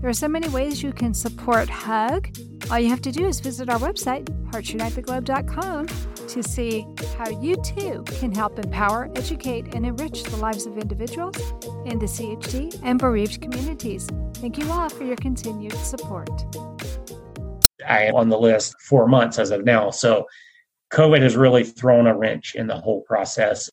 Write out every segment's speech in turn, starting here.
There are so many ways you can support HUG. All you have to do is visit our website, heartsunitetheglobe.com, to see how you too can help empower, educate, and enrich the lives of individuals in the CHD and bereaved communities. Thank you all for your continued support. I am on the list four months as of now. So COVID has really thrown a wrench in the whole process.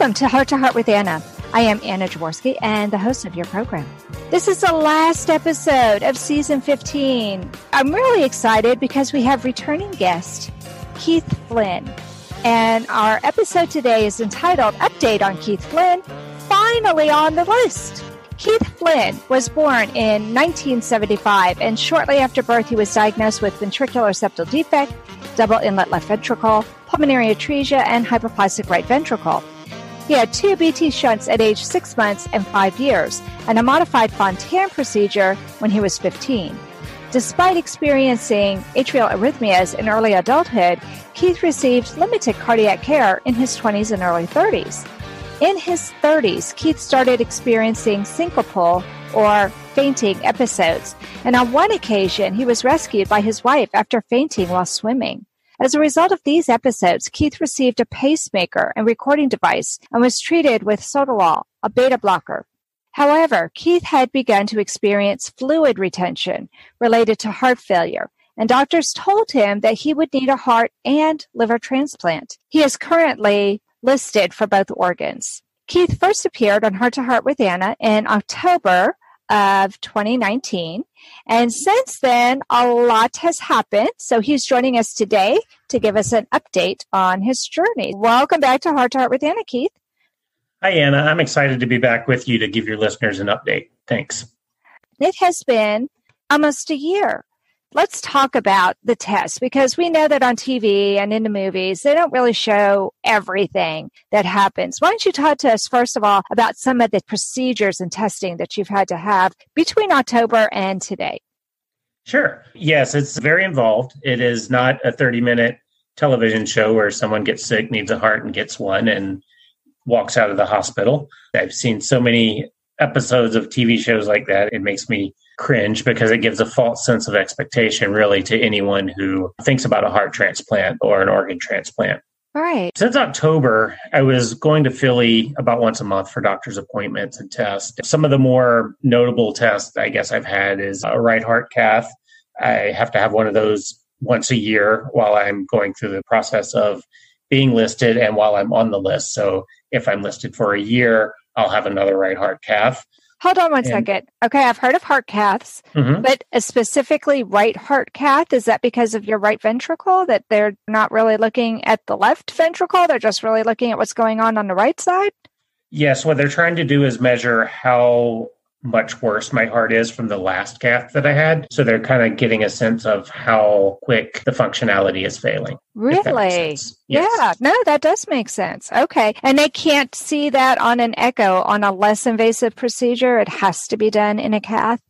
Welcome to Heart to Heart with Anna. I am Anna Jaworski and the host of your program. This is the last episode of season 15. I'm really excited because we have returning guest Keith Flynn. And our episode today is entitled Update on Keith Flynn, finally on the list. Keith Flynn was born in 1975, and shortly after birth, he was diagnosed with ventricular septal defect, double inlet left ventricle, pulmonary atresia, and hypoplastic right ventricle. He had two BT shunts at age six months and five years, and a modified Fontan procedure when he was 15. Despite experiencing atrial arrhythmias in early adulthood, Keith received limited cardiac care in his 20s and early 30s. In his 30s, Keith started experiencing syncopal or fainting episodes, and on one occasion, he was rescued by his wife after fainting while swimming. As a result of these episodes, Keith received a pacemaker and recording device and was treated with sotalol, a beta blocker. However, Keith had begun to experience fluid retention related to heart failure, and doctors told him that he would need a heart and liver transplant. He is currently listed for both organs. Keith first appeared on Heart to Heart with Anna in October of 2019. And since then, a lot has happened. So he's joining us today to give us an update on his journey. Welcome back to Heart to Heart with Anna, Keith. Hi, Anna. I'm excited to be back with you to give your listeners an update. Thanks. It has been almost a year let's talk about the test because we know that on TV and in the movies, they don't really show everything that happens. Why don't you talk to us, first of all, about some of the procedures and testing that you've had to have between October and today? Sure. Yes, it's very involved. It is not a 30 minute television show where someone gets sick, needs a heart, and gets one and walks out of the hospital. I've seen so many episodes of TV shows like that. It makes me cringe because it gives a false sense of expectation, really, to anyone who thinks about a heart transplant or an organ transplant. All right. Since October, I was going to Philly about once a month for doctor's appointments and tests. Some of the more notable tests I guess I've had is a right heart cath. I have to have one of those once a year while I'm going through the process of being listed and while I'm on the list. So if I'm listed for a year, I'll have another right heart cath. Hold on one and, second. Okay, I've heard of heart caths, mm-hmm. but specifically right heart cath, is that because of your right ventricle that they're not really looking at the left ventricle? They're just really looking at what's going on on the right side? Yes, what they're trying to do is measure how much worse my heart is from the last cath that I had. So they're kind of getting a sense of how quick the functionality is failing. Really? Yes. Yeah. No, that does make sense. Okay. And they can't see that on an echo on a less invasive procedure. It has to be done in a cath.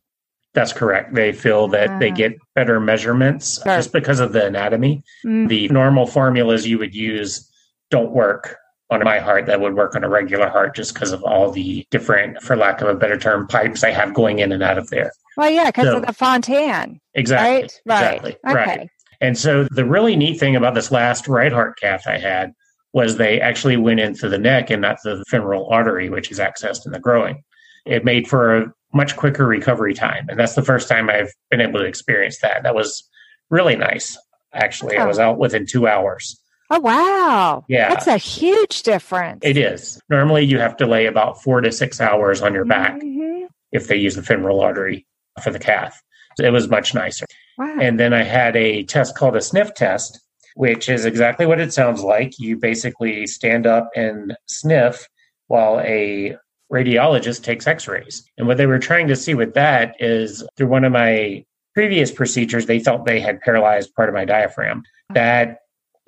That's correct. They feel that uh, they ah. get better measurements sure. just because of the anatomy. Mm. The normal formulas you would use don't work on my heart that would work on a regular heart just because of all the different, for lack of a better term, pipes I have going in and out of there. Well, yeah, because so, of the Fontan. Exactly. Right. Exactly. Right. Okay. Right. And so the really neat thing about this last right heart cath I had was they actually went in through the neck and not the femoral artery, which is accessed in the groin. It made for a much quicker recovery time. And that's the first time I've been able to experience that. That was really nice. Actually, oh. I was out within two hours. Oh, wow. Yeah. That's a huge difference. It is. Normally, you have to lay about four to six hours on your back mm-hmm. if they use the femoral artery for the cath. So it was much nicer. Wow. And then I had a test called a sniff test. which is exactly what it sounds like. You basically stand up and sniff while a radiologist takes x rays. And what they were trying to see with that is through one of my previous procedures, they thought they had paralyzed part of my diaphragm. That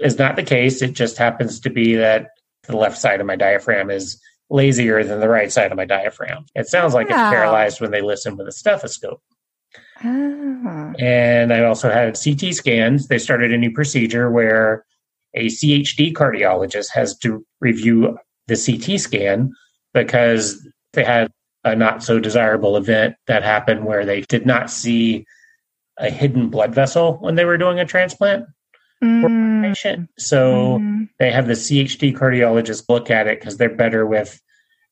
is not the case. It just happens to be that the left side of my diaphragm is lazier than the right side of my diaphragm. It sounds like Wow. it's paralyzed when they listen with a stethoscope. Ah. And I also had CT scans. They started a new procedure where a CHD cardiologist has to review the CT scan because they had a not so desirable event that happened where they did not see a hidden blood vessel when they were doing a transplant Mm. patient. So Mm. they have the CHD cardiologist look at it because they're better with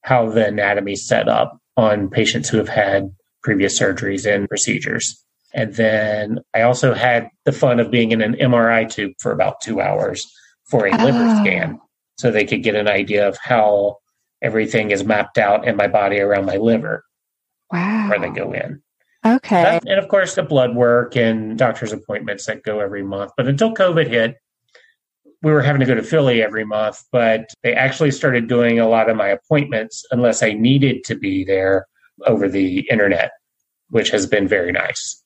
how the anatomy is set up on patients who have had previous surgeries and procedures. And then I also had the fun of being in an MRI tube for about two hours for a liver Oh. scan so they could get an idea of how everything is mapped out in my body around my liver Wow. where they go in. Okay. That- and of course, the blood work and doctor's appointments that go every month. But until COVID hit, we were having to go to Philly every month, but they actually started doing a lot of my appointments unless I needed to be there over the internet, which has been very nice.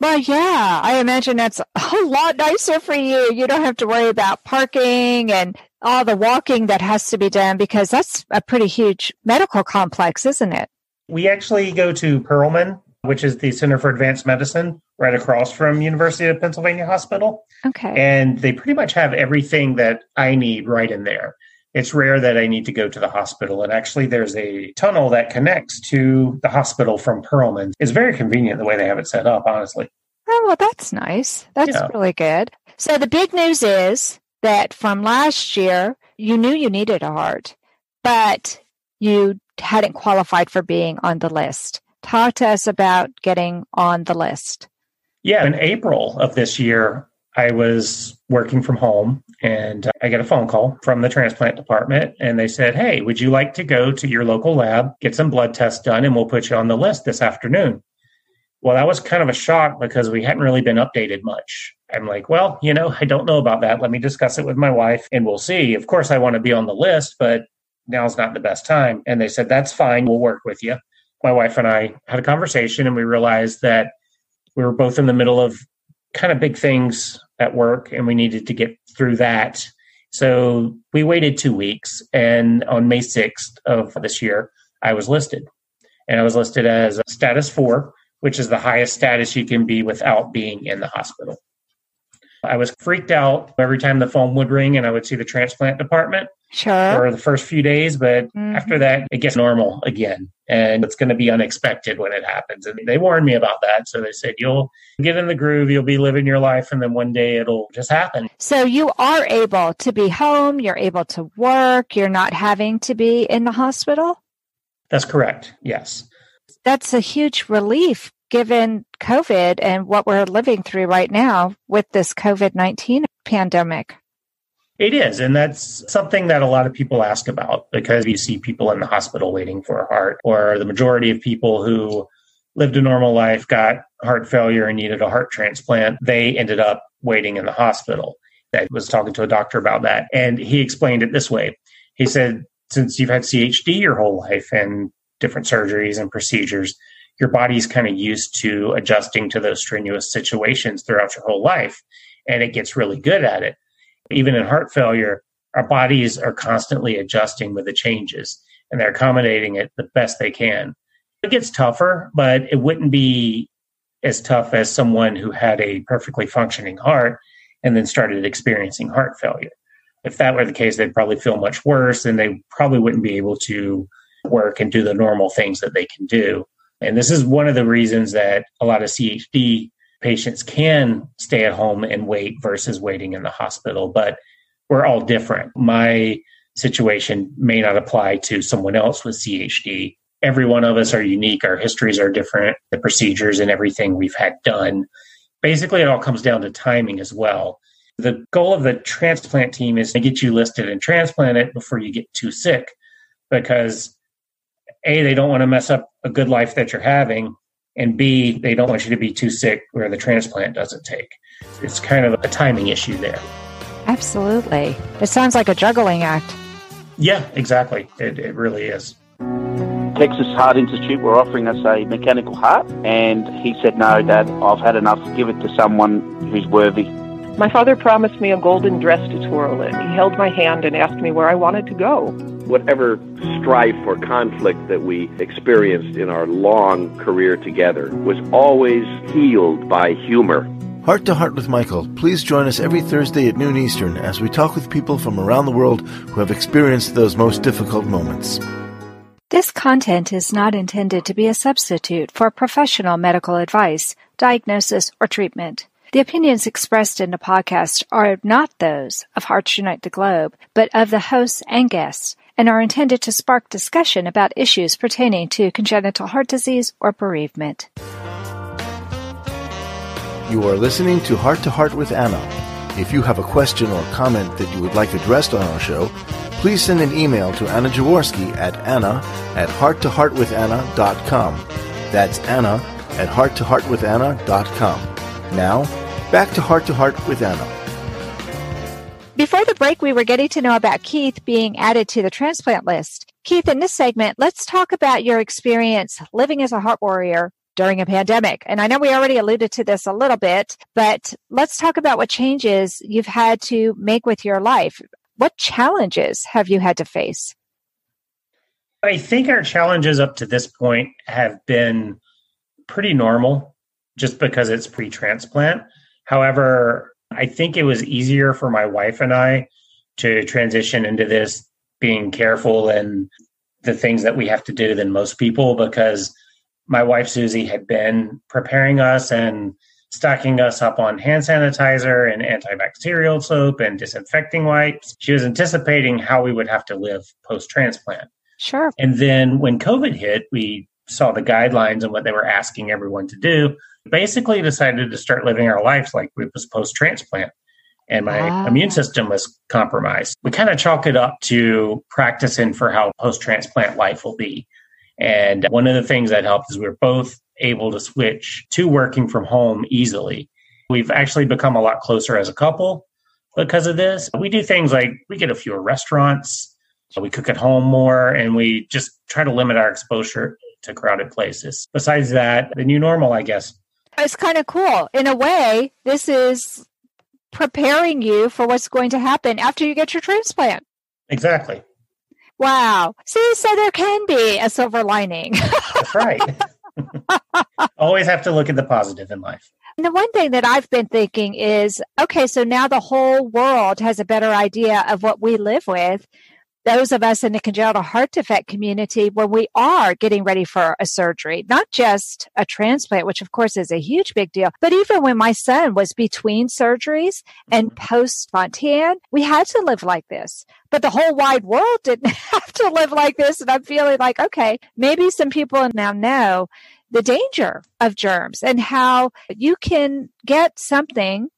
Well, yeah, I imagine that's a lot nicer for you. You don't have to worry about parking and all the walking that has to be done because that's a pretty huge medical complex, isn't it? We actually go to Perelman, which is the Center for Advanced Medicine right across from University of Pennsylvania Hospital. Okay. and they pretty much have everything that I need right in there. It's rare that I need to go to the hospital. And actually, there's a tunnel that connects to the hospital from Perelman. It's very convenient the way they have it set up, honestly. Oh, well, that's nice. That's Yeah. really good. So the big news is that from last year, you knew you needed a heart, but you hadn't qualified for being on the list. Talk to us about getting on the list. Yeah, in April of this year, I was working from home and I got a phone call from the transplant department and they said, Hey, would you like to go to your local lab, get some blood tests done, and we'll put you on the list this afternoon? Well, that was kind of a shock because we hadn't really been updated much. I'm like, well, you know, I don't know about that. Let me discuss it with my wife and we'll see. Of course, I want to be on the list, but now's not the best time. And they said, that's fine. We'll work with you. My wife and I had a conversation and we realized that we were both in the middle of kind of big things at work and we needed to get through that. So we waited two weeks. And on May 6th of this year, I was listed. And I was listed as status four, which is the highest status you can be without being in the hospital. I was freaked out every time the phone would ring and I would see the transplant department Sure. for the first few days, but Mhm. after that, it gets normal again. And it's going to be unexpected when it happens. And they warned me about that. So they said, you'll get in the groove, you'll be living your life, and then one day it'll just happen. So you are able to be home, you're able to work, you're not having to be in the hospital. That's correct. Yes. That's a huge relief given COVID and what we're living through right now with this COVID 19 pandemic. It is. And that's something that a lot of people ask about because you see people in the hospital waiting for a heart, or the majority of people who lived a normal life, got heart failure, and needed a heart transplant, they ended up waiting in the hospital. I was talking to a doctor about that, and he explained it this way. He said, since you've had CHD your whole life and different surgeries and procedures, your body's kind of used to adjusting to those strenuous situations throughout your whole life, and it gets really good at it even in heart failure, our bodies are constantly adjusting with the changes and they're accommodating it the best they can. It gets tougher, but it wouldn't be as tough as someone who had a perfectly functioning heart and then started experiencing heart failure. If that were the case, they'd probably feel much worse and they probably wouldn't be able to work and do the normal things that they can do. And this is one of the reasons that a lot of CHD patients can stay at home and wait versus waiting in the hospital, but we're all different. My situation may not apply to someone else with CHD. Every one of us are unique. Our histories are different, the procedures and everything we've had done. Basically, it all comes down to timing as well. The goal of the transplant team is to get you listed and transplanted before you get too sick because A, they don't want to mess up a good life that you're having and B, they don't want you to be too sick where the transplant doesn't take. It's kind of a timing issue there. Absolutely. It sounds like a juggling act. Yeah, exactly. It, it really is. Texas Heart Institute were offering us a mechanical heart, and he said, No, Dad, I've had enough. Give it to someone who's worthy. My father promised me a golden dress to twirl in. He held my hand and asked me where I wanted to go. Whatever strife or conflict that we experienced in our long career together was always healed by humor. Heart to Heart with Michael. Please join us every Thursday at noon Eastern as we talk with people from around the world who have experienced those most difficult moments. This content is not intended to be a substitute for professional medical advice, diagnosis, or treatment. The opinions expressed in the podcast are not those of Hearts Unite the Globe, but of the hosts and guests, and are intended to spark discussion about issues pertaining to congenital heart disease or bereavement. You are listening to Heart to Heart with Anna. If you have a question or comment that you would like addressed on our show, please send an email to Anna Jaworski at anna at hearttoheartwithanna.com. That's Anna at hearttoheartwithanna.com. Now, back to Heart to Heart with Anna. Before the break, we were getting to know about Keith being added to the transplant list. Keith, in this segment, let's talk about your experience living as a heart warrior during a pandemic. And I know we already alluded to this a little bit, but let's talk about what changes you've had to make with your life. What challenges have you had to face? I think our challenges up to this point have been pretty normal just because it's pre transplant. However, I think it was easier for my wife and I to transition into this being careful and the things that we have to do than most people because my wife Susie had been preparing us and stocking us up on hand sanitizer and antibacterial soap and disinfecting wipes. She was anticipating how we would have to live post transplant. Sure. And then when COVID hit, we saw the guidelines and what they were asking everyone to do. Basically, decided to start living our lives like we was post transplant. And my Ah. immune system was compromised. We kind of chalk it up to practicing for how post transplant life will be. And one of the things that helped is we were both able to switch to working from home easily. We've actually become a lot closer as a couple because of this. We do things like we get a fewer restaurants, we cook at home more, and we just try to limit our exposure to crowded places. Besides that, the new normal, I guess. It's kind of cool. In a way, this is preparing you for what's going to happen after you get your transplant. Exactly. Wow. See, so there can be a silver lining. That's right. Always have to look at the positive in life. And the one thing that I've been thinking is okay, so now the whole world has a better idea of what we live with. Those of us in the congenital heart defect community, when we are getting ready for a surgery, not just a transplant, which of course is a huge big deal, but even when my son was between surgeries and mm-hmm. post Fontan, we had to live like this. But the whole wide world didn't have to live like this. And I'm feeling like, okay, maybe some people now know the danger of germs and how you can get something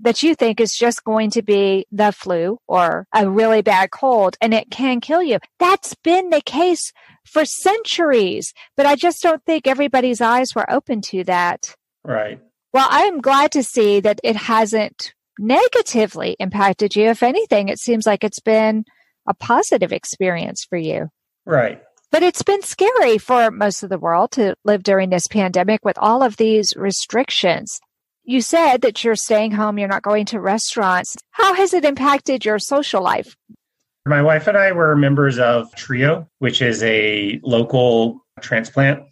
that you think is just going to be the flu or a really bad cold and it can kill you. That's been the case for centuries, but I just don't think everybody's eyes were open to that. Right. Well, I'm glad to see that it hasn't negatively impacted you. If anything, it seems like it's been a positive experience for you. Right. But it's been scary for most of the world to live during this pandemic with all of these restrictions. You said that you're staying home, you're not going to restaurants. How has it impacted your social life? My wife and I were members of TRIO, which is a local transplant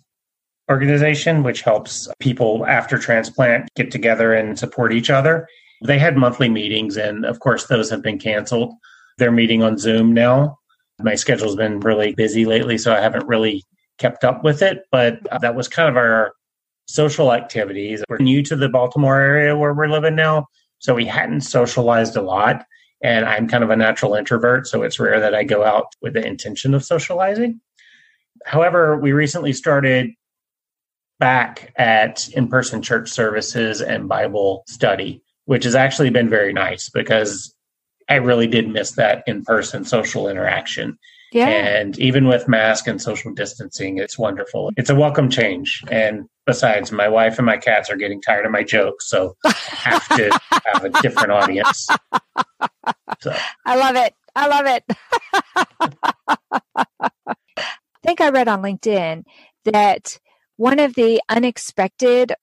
organization which helps people after transplant get together and support each other. They had monthly meetings, and of course, those have been canceled. They're meeting on Zoom now. My schedule's been really busy lately, so I haven't really kept up with it, but that was kind of our social activities. We're new to the Baltimore area where we're living now, so we hadn't socialized a lot. And I'm kind of a natural introvert, so it's rare that I go out with the intention of socializing. However, we recently started back at in person church services and Bible study, which has actually been very nice because I really did miss that in person social interaction. Yeah. And even with mask and social distancing, it's wonderful. It's a welcome change. And besides, my wife and my cats are getting tired of my jokes, so I have to have a different audience. So I love it. I love it. I think I read on LinkedIn that one of the unexpected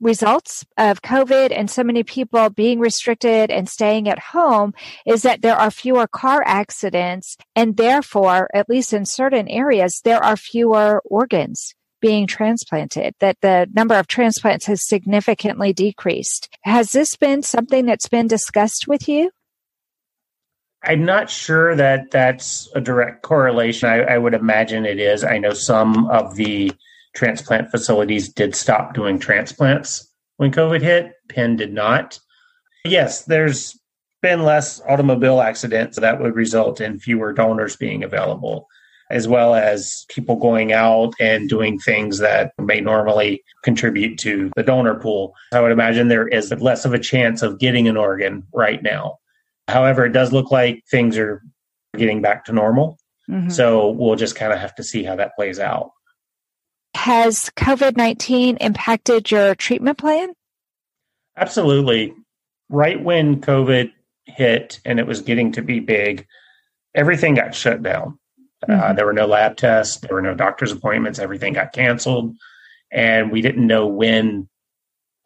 results of COVID and so many people being restricted and staying at home is that there are fewer car accidents and therefore, at least in certain areas, there are fewer organs being transplanted, that the number of transplants has significantly decreased. Has this been something that's been discussed with you? I'm not sure that that's a direct correlation. I, I would imagine it is. I know some of the transplant facilities did stop doing transplants when COVID hit. Penn did not. Yes, there's been less automobile accidents that would result in fewer donors being available, as well as people going out and doing things that may normally contribute to the donor pool. I would imagine there is less of a chance of getting an organ right now. However, it does look like things are getting back to normal. Mm-hmm. So we'll just kind of have to see how that plays out. Has COVID 19 impacted your treatment plan? Absolutely. Right when COVID hit and it was getting to be big, everything got shut down. Uh, mm-hmm. Uh, there were no lab tests, there were no doctor's appointments, everything got canceled. And we didn't know when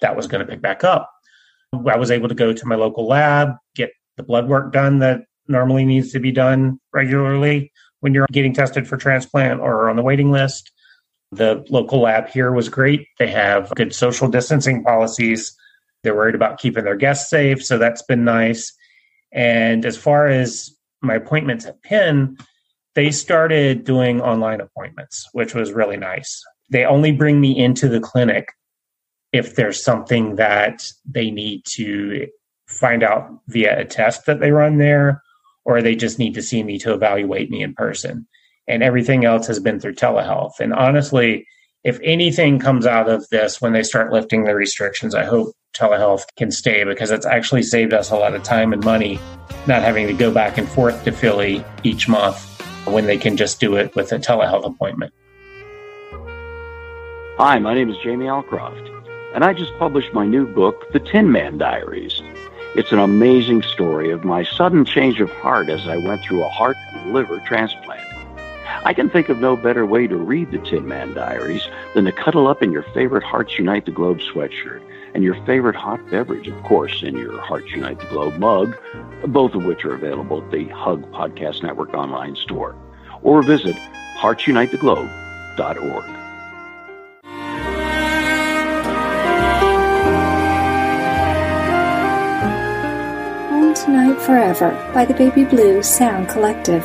that was going to pick back up. I was able to go to my local lab, get the blood work done that normally needs to be done regularly when you're getting tested for transplant or on the waiting list. The local lab here was great. They have good social distancing policies. They're worried about keeping their guests safe, so that's been nice. And as far as my appointments at Penn, they started doing online appointments, which was really nice. They only bring me into the clinic if there's something that they need to find out via a test that they run there, or they just need to see me to evaluate me in person and everything else has been through telehealth. And honestly, if anything comes out of this when they start lifting the restrictions, I hope telehealth can stay because it's actually saved us a lot of time and money not having to go back and forth to Philly each month when they can just do it with a telehealth appointment. Hi, my name is Jamie Alcroft, and I just published my new book, The Tin Man Diaries. It's an amazing story of my sudden change of heart as I went through a heart and liver transplant. I can think of no better way to read the Tin Man Diaries than to cuddle up in your favorite Hearts Unite the Globe sweatshirt and your favorite hot beverage, of course, in your Hearts Unite the Globe mug, both of which are available at the Hug Podcast Network online store. Or visit heartsunitetheglobe.org. Home Tonight Forever by the Baby Blue Sound Collective.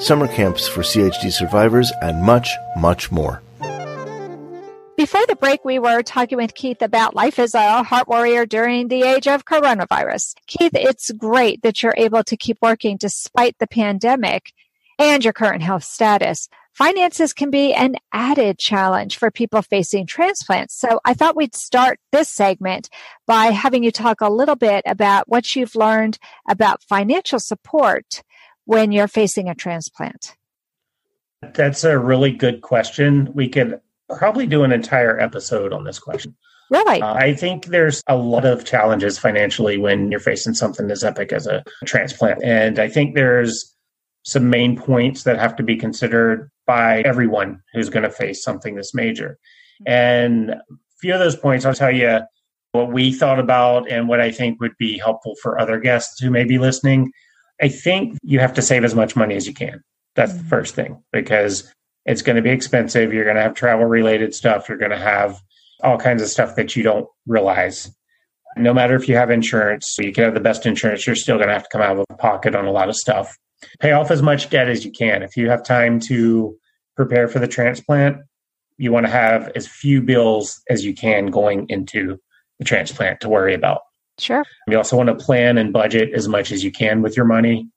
summer camps for CHD survivors, and much, much more. Before the break, we were talking with Keith about life as a heart warrior during the age of coronavirus. Keith, it's great that you're able to keep working despite the pandemic and your current health status. Finances can be an added challenge for people facing transplants. So I thought we'd start this segment by having you talk a little bit about what you've learned about financial support when you're facing a transplant? That's a really good question. We could probably do an entire episode on this question. Really? Uh, I think there's a lot of challenges financially when you're facing something as epic as a transplant. And I think there's some main points that have to be considered by everyone who's going to face something this major. And a few of those points, I'll tell you what we thought about and what I think would be helpful for other guests who may be listening. I think you have to save as much money as you can. That's the mm-hmm. first thing because it's going to be expensive. You're going to have travel related stuff. You're going to have all kinds of stuff that you don't realize. No matter if you have insurance, you can have the best insurance, you're still going to have to come out of pocket on a lot of stuff. Pay off as much debt as you can. If you have time to prepare for the transplant, you want to have as few bills as you can going into the transplant to worry about. Sure. You also want to plan and budget as much as you can with your money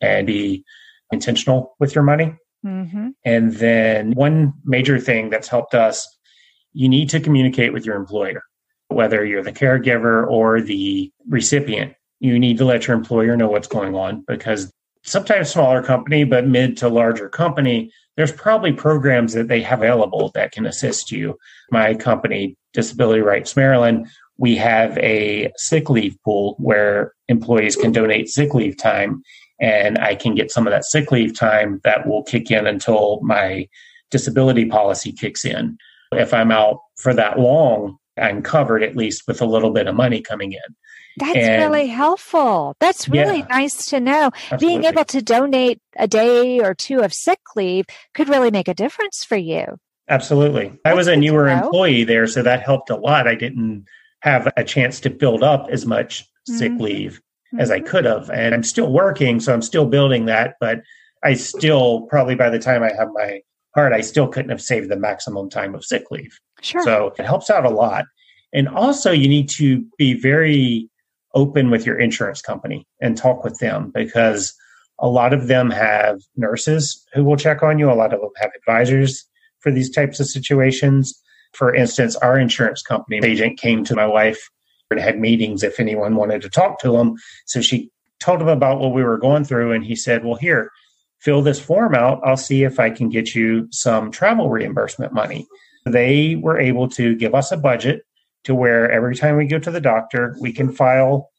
and be intentional with your money. Mm-hmm. And then one major thing that's helped us, you need to communicate with your employer, whether you're the caregiver or the recipient. You need to let your employer know what's going on because sometimes smaller company, but mid to larger company, there's probably programs that they have available that can assist you. My company, Disability Rights Maryland, we have a sick leave pool where employees can donate sick leave time and I can get some of that sick leave time that will kick in until my disability policy kicks in. If I'm out for that long, I'm covered at least with a little bit of money coming in. That's and, really helpful. That's really yeah, nice to know. Absolutely. Being able to donate a day or two of sick leave could really make a difference for you. Absolutely. That's I was a newer employee there, so that helped a lot. I didn't have a chance to build up as much mm-hmm. sick leave mm-hmm. as I mm-hmm. could have. And I'm still working, so I'm still building that, but I still probably by the time I have my heart, I still couldn't have saved the maximum time of sick leave. Sure. So it helps out a lot. And also you need to be very open with your insurance company and talk with them because a lot of them have nurses who will check on you. A lot of them have advisors for these types of situations. For instance, our insurance company agent came to my wife and had meetings if anyone wanted to talk to him. So she told him about what we were going through, and he said, Well, here, fill this form out. I'll see if I can get you some travel reimbursement money. They were able to give us a budget to where every time we go to the doctor, we can file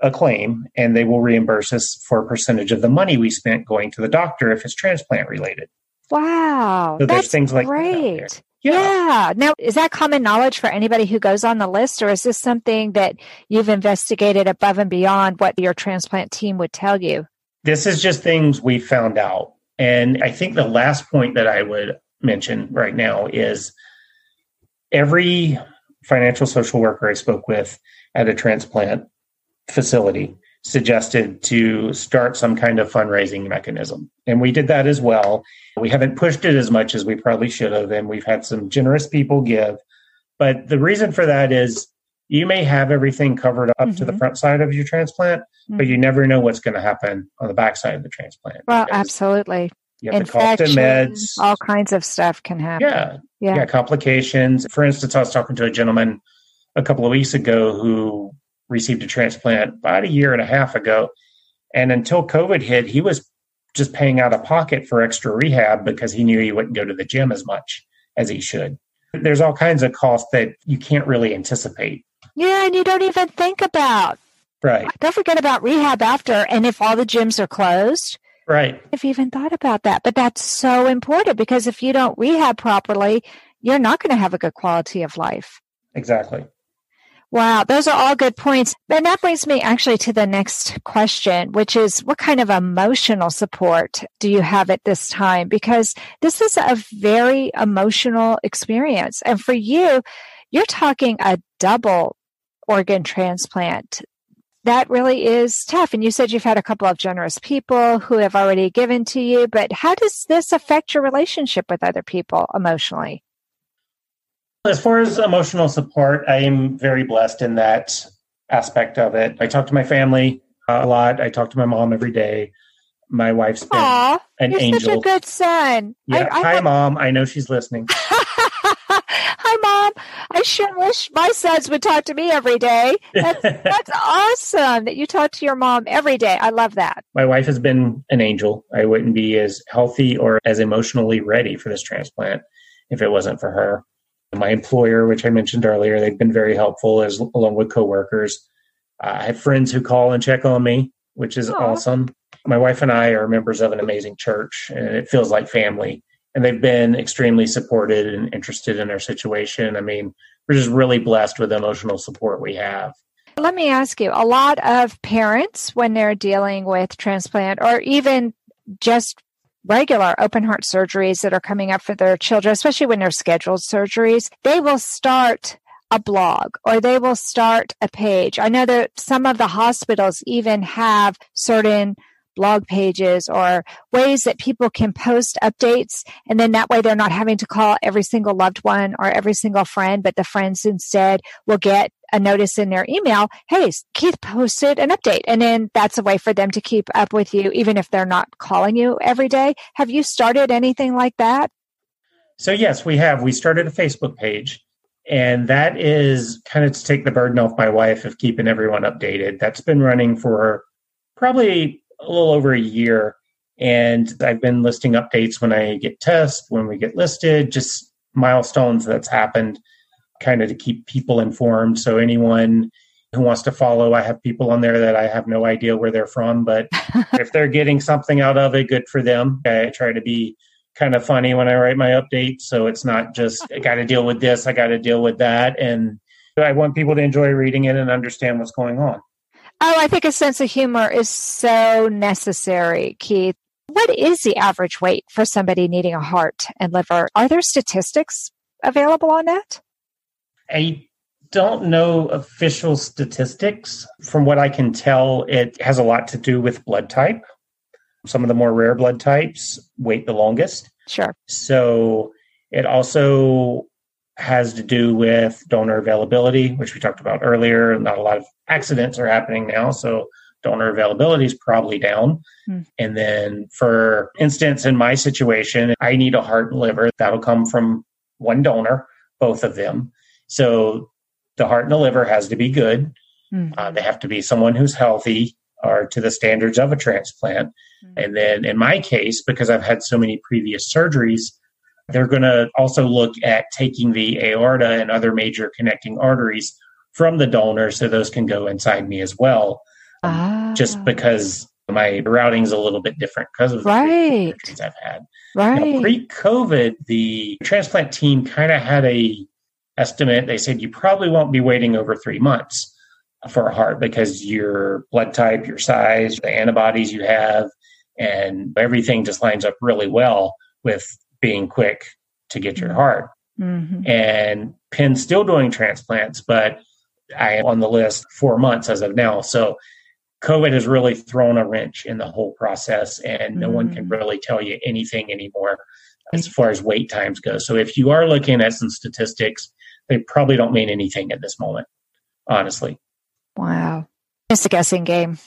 a claim and they will reimburse us for a percentage of the money we spent going to the doctor if it's transplant related. Wow. So there's things like great. Yeah. yeah. Now, is that common knowledge for anybody who goes on the list, or is this something that you've investigated above and beyond what your transplant team would tell you? This is just things we found out. And I think the last point that I would mention right now is every financial social worker I spoke with at a transplant facility suggested to start some kind of fundraising mechanism. And we did that as well. We haven't pushed it as much as we probably should have, and we've had some generous people give. But the reason for that is you may have everything covered up mm-hmm. to the mm-hmm. front side of your transplant, mm-hmm. but you never know what's going to happen on the back side of the transplant. Well, absolutely. You have Infection, meds. All kinds of stuff can happen. Yeah. yeah. Yeah. Complications. For instance, I was talking to a gentleman a couple of weeks ago who received a transplant about a year and a half ago. And until COVID hit, he was just paying out of pocket for extra rehab because he knew he wouldn't go to the gym as much as he should. There's all kinds of costs that you can't really anticipate. Yeah, and you don't even think about. Right. Don't forget about rehab after. And if all the gyms are closed, right. If you even thought about that. But that's so important because if you don't rehab properly, you're not going to have a good quality of life. Exactly. Wow, those are all good points. And that brings me actually to the next question, which is what kind of emotional support do you have at this time? Because this is a very emotional experience. And for you, you're talking a double organ transplant. That really is tough. And you said you've had a couple of generous people who have already given to you, but how does this affect your relationship with other people emotionally? As far as emotional support, I am very blessed in that aspect of it. I talk to my family uh, a lot. I talk to my mom every day. My wife's been Aww, an you're angel. Such a good son. Yeah. I, I Hi, have... mom. I know she's listening. Hi, mom. I sure wish my sons would talk to me every day. That's, that's awesome that you talk to your mom every day. I love that. My wife has been an angel. I wouldn't be as healthy or as emotionally ready for this transplant if it wasn't for her. My employer, which I mentioned earlier, they've been very helpful as along with coworkers. Uh, I have friends who call and check on me, which is Aww. awesome. My wife and I are members of an amazing church, and it feels like family. And they've been extremely supported and interested in our situation. I mean, we're just really blessed with the emotional support we have. Let me ask you a lot of parents, when they're dealing with transplant or even just regular open heart surgeries that are coming up for their children, especially when they're scheduled surgeries, they will start a blog or they will start a page. I know that some of the hospitals even have certain blog pages or ways that people can post updates. And then that way they're not having to call every single loved one or every single friend, but the friends instead will get a notice in their email. Hey, Keith posted an update. And then that's a way for them to keep up with you, even if they're not calling you every day. Have you started anything like that? So, yes, we have. We started a Facebook page. And that is kind of to take the burden off my wife of keeping everyone updated. That's been running for probably a little over a year. And I've been listing updates when I get tests, when we get listed, just milestones that's happened, kind of to keep people informed. So anyone who wants to follow, I have people on there that I have no idea where they're from, but if they're getting something out of it, good for them. I try to be kind of funny when I write my updates. So it's not just, I got to deal with this, I got to deal with that. And I want people to enjoy reading it and understand what's going on. Oh, I think a sense of humor is so necessary, Keith. What is the average wait for somebody needing a heart and liver? Are there statistics available on that? I don't know official statistics. From what I can tell, it has a lot to do with blood type. Some of the more rare blood types wait the longest. Sure. So it also has to do with donor availability, which we talked about earlier. Not a lot of accidents are happening now, so donor availability is probably down. Mm. And then, for instance, in my situation, I need a heart and liver. That'll come from one donor, both of them. So the heart and the liver has to be good. Mm. Uh, they have to be someone who's healthy or to the standards of a transplant. Mm. And then in my case, because I've had so many previous surgeries, they're going to also look at taking the aorta and other major connecting arteries from the donor so those can go inside me as well. Ah. Just because my routing is a little bit different because of the right. I've had. Right. pre-COVID, the transplant team kind of had a estimate. They said you probably won't be waiting over three months for a heart because your blood type, your size, the antibodies you have, and everything just lines up really well with being quick to get your heart. Mm-hmm. And Penn's still doing transplants, but I am on the list four months as of now. So COVID has really thrown a wrench in the whole process, and no mm-hmm. one can mm. really tell you anything anymore as far as wait times go. So if you are looking at some statistics, they probably don't mean anything at this moment, honestly. Wow. It's a guessing game.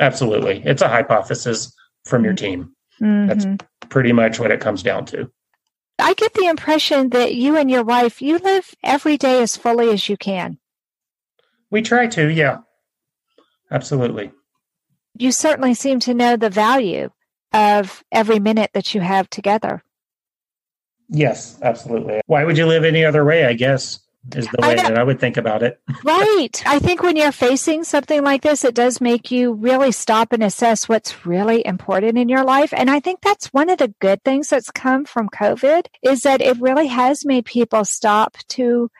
Absolutely. It's a hypothesis from your team. Mm-hmm. That's pretty much what it comes down to. I get the impression that you and your wife, you live every day as fully as you can. We try to, yeah. Absolutely. You certainly seem to know the value of every minute that you have together. Yes, absolutely. Why would you live any other way, I guess? is the way I that I would think about it. right. I think when you're facing something like this, it does make you really stop and assess what's really important in your life. And I think that's one of the good things that's come from COVID is that it really has made people stop to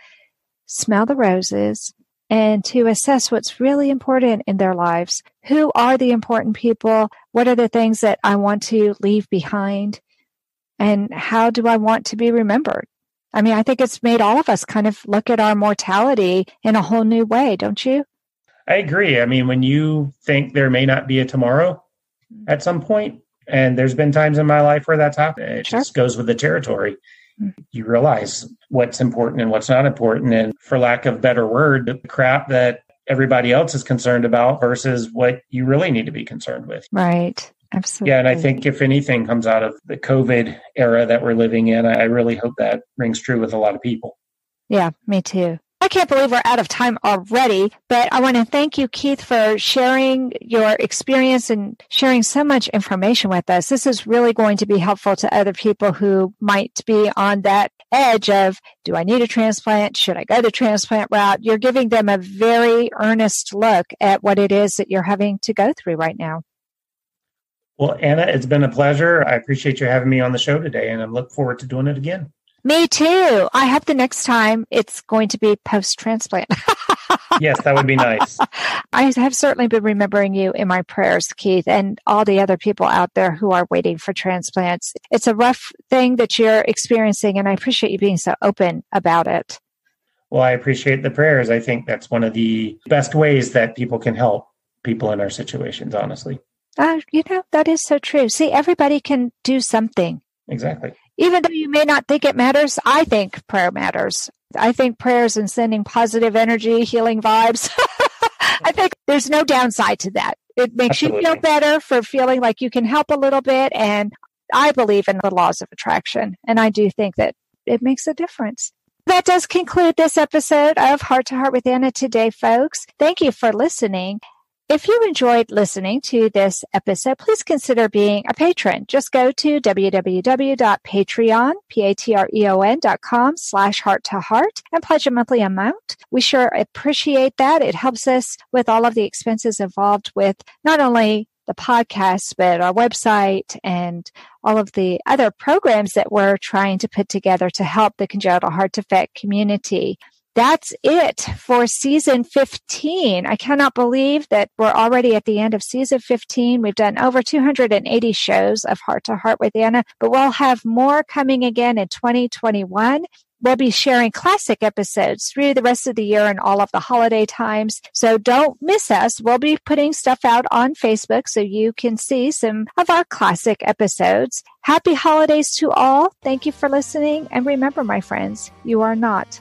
smell the roses and to assess what's really important in their lives. Who are the important people? What are the things that I want to leave behind? And how do I want to be remembered? I mean, I think it's made all of us kind of look at our mortality in a whole new way, don't you? I agree. I mean, when you think there may not be a tomorrow mm-hmm. at some point, and there's been times in my life where that's happened, it sure. just goes with the territory. Mm-hmm. You realize what's important and what's not important. And for lack of better word, the crap that everybody else is concerned about versus what you really need to be concerned with. Right. Absolutely. Yeah, and I think if anything comes out of the COVID era that we're living in, I really hope that rings true with a lot of people. Yeah, me too. I can't believe we're out of time already, but I want to thank you, Keith, for sharing your experience and sharing so much information with us. This is really going to be helpful to other people who might be on that edge of, do I need a transplant? Should I go the transplant route? You're giving them a very earnest look at what it is that you're having to go through right now. Well, Anna, it's been a pleasure. I appreciate you having me on the show today, and I look forward to doing it again. Me too. I hope the next time it's going to be post transplant. yes, that would be nice. I have certainly been remembering you in my prayers, Keith, and all the other people out there who are waiting for transplants. It's a rough thing that you're experiencing, and I appreciate you being so open about it. Well, I appreciate the prayers. I think that's one of the best ways that people can help people in our situations, honestly. Uh, you know, that is so true. See, everybody can do something. Exactly. Even though you may not think it matters, I think prayer matters. I think prayers and sending positive energy, healing vibes. I think there's no downside to that. It makes Absolutely. you feel better for feeling like you can help a little bit. And I believe in the laws of attraction. And I do think that it makes a difference. That does conclude this episode of Heart to Heart with Anna today, folks. Thank you for listening. If you enjoyed listening to this episode, please consider being a patron. Just go to www.patreon, P-A-T-R-E-O-N dot com slash heart to heart and pledge a monthly amount. We sure appreciate that. It helps us with all of the expenses involved with not only the podcast, but our website and all of the other programs that we're trying to put together to help the congenital heart defect community that's it for season 15. I cannot believe that we're already at the end of season 15. We've done over 280 shows of Heart to Heart with Anna, but we'll have more coming again in 2021. We'll be sharing classic episodes through the rest of the year and all of the holiday times. So don't miss us. We'll be putting stuff out on Facebook so you can see some of our classic episodes. Happy holidays to all. Thank you for listening. And remember, my friends, you are not